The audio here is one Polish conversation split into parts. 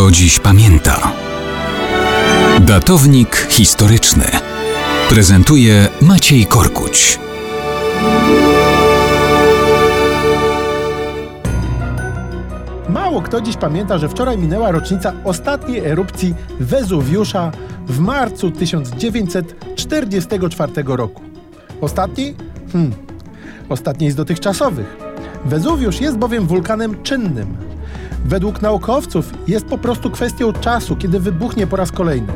kto dziś pamięta. Datownik historyczny prezentuje Maciej Korkuć. Mało kto dziś pamięta, że wczoraj minęła rocznica ostatniej erupcji Wezuwiusza w marcu 1944 roku. Ostatniej? Hmm, ostatniej z dotychczasowych. Wezuwiusz jest bowiem wulkanem czynnym. Według naukowców jest po prostu kwestią czasu, kiedy wybuchnie po raz kolejny.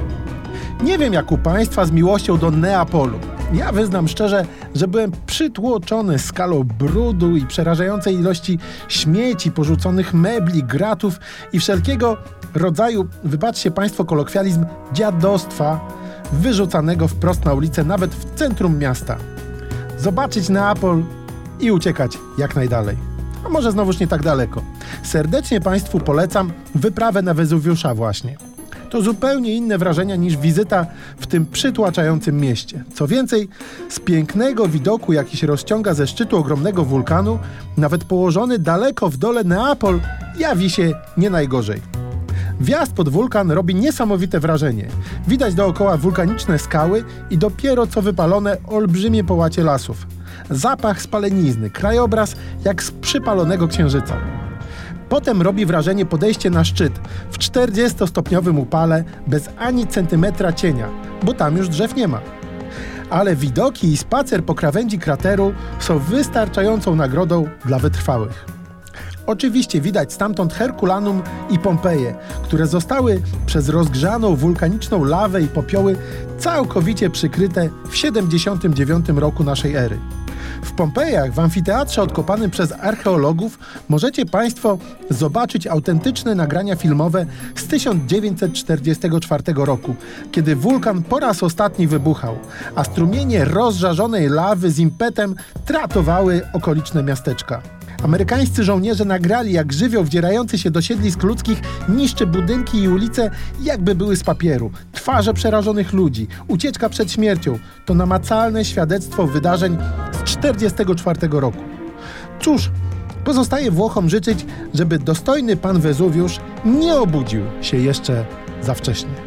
Nie wiem jak u Państwa z miłością do Neapolu. Ja wyznam szczerze, że byłem przytłoczony skalą brudu i przerażającej ilości śmieci, porzuconych mebli, gratów i wszelkiego rodzaju, wybaczcie Państwo kolokwializm, dziadostwa wyrzucanego wprost na ulicę, nawet w centrum miasta. Zobaczyć Neapol i uciekać jak najdalej. A może znowuż nie tak daleko. Serdecznie Państwu polecam wyprawę na Wezuwiusza właśnie. To zupełnie inne wrażenia niż wizyta w tym przytłaczającym mieście. Co więcej, z pięknego widoku, jaki się rozciąga ze szczytu ogromnego wulkanu, nawet położony daleko w dole Neapol, jawi się nie najgorzej. Wjazd pod wulkan robi niesamowite wrażenie. Widać dookoła wulkaniczne skały i dopiero co wypalone olbrzymie połacie lasów. Zapach spalenizny, krajobraz jak z przypalonego księżyca. Potem robi wrażenie podejście na szczyt w 40-stopniowym upale bez ani centymetra cienia, bo tam już drzew nie ma. Ale widoki i spacer po krawędzi krateru są wystarczającą nagrodą dla wytrwałych. Oczywiście widać stamtąd Herkulanum i Pompeje, które zostały przez rozgrzaną wulkaniczną lawę i popioły całkowicie przykryte w 79 roku naszej ery. W Pompejach, w amfiteatrze odkopanym przez archeologów, możecie Państwo zobaczyć autentyczne nagrania filmowe z 1944 roku, kiedy wulkan po raz ostatni wybuchał, a strumienie rozżarzonej lawy z impetem tratowały okoliczne miasteczka. Amerykańscy żołnierze nagrali, jak żywioł wdzierający się do siedlisk ludzkich niszczy budynki i ulice, jakby były z papieru. Twarze przerażonych ludzi, ucieczka przed śmiercią to namacalne świadectwo wydarzeń z 1944 roku. Cóż, pozostaje Włochom życzyć, żeby dostojny pan Wezuwiusz nie obudził się jeszcze za wcześnie.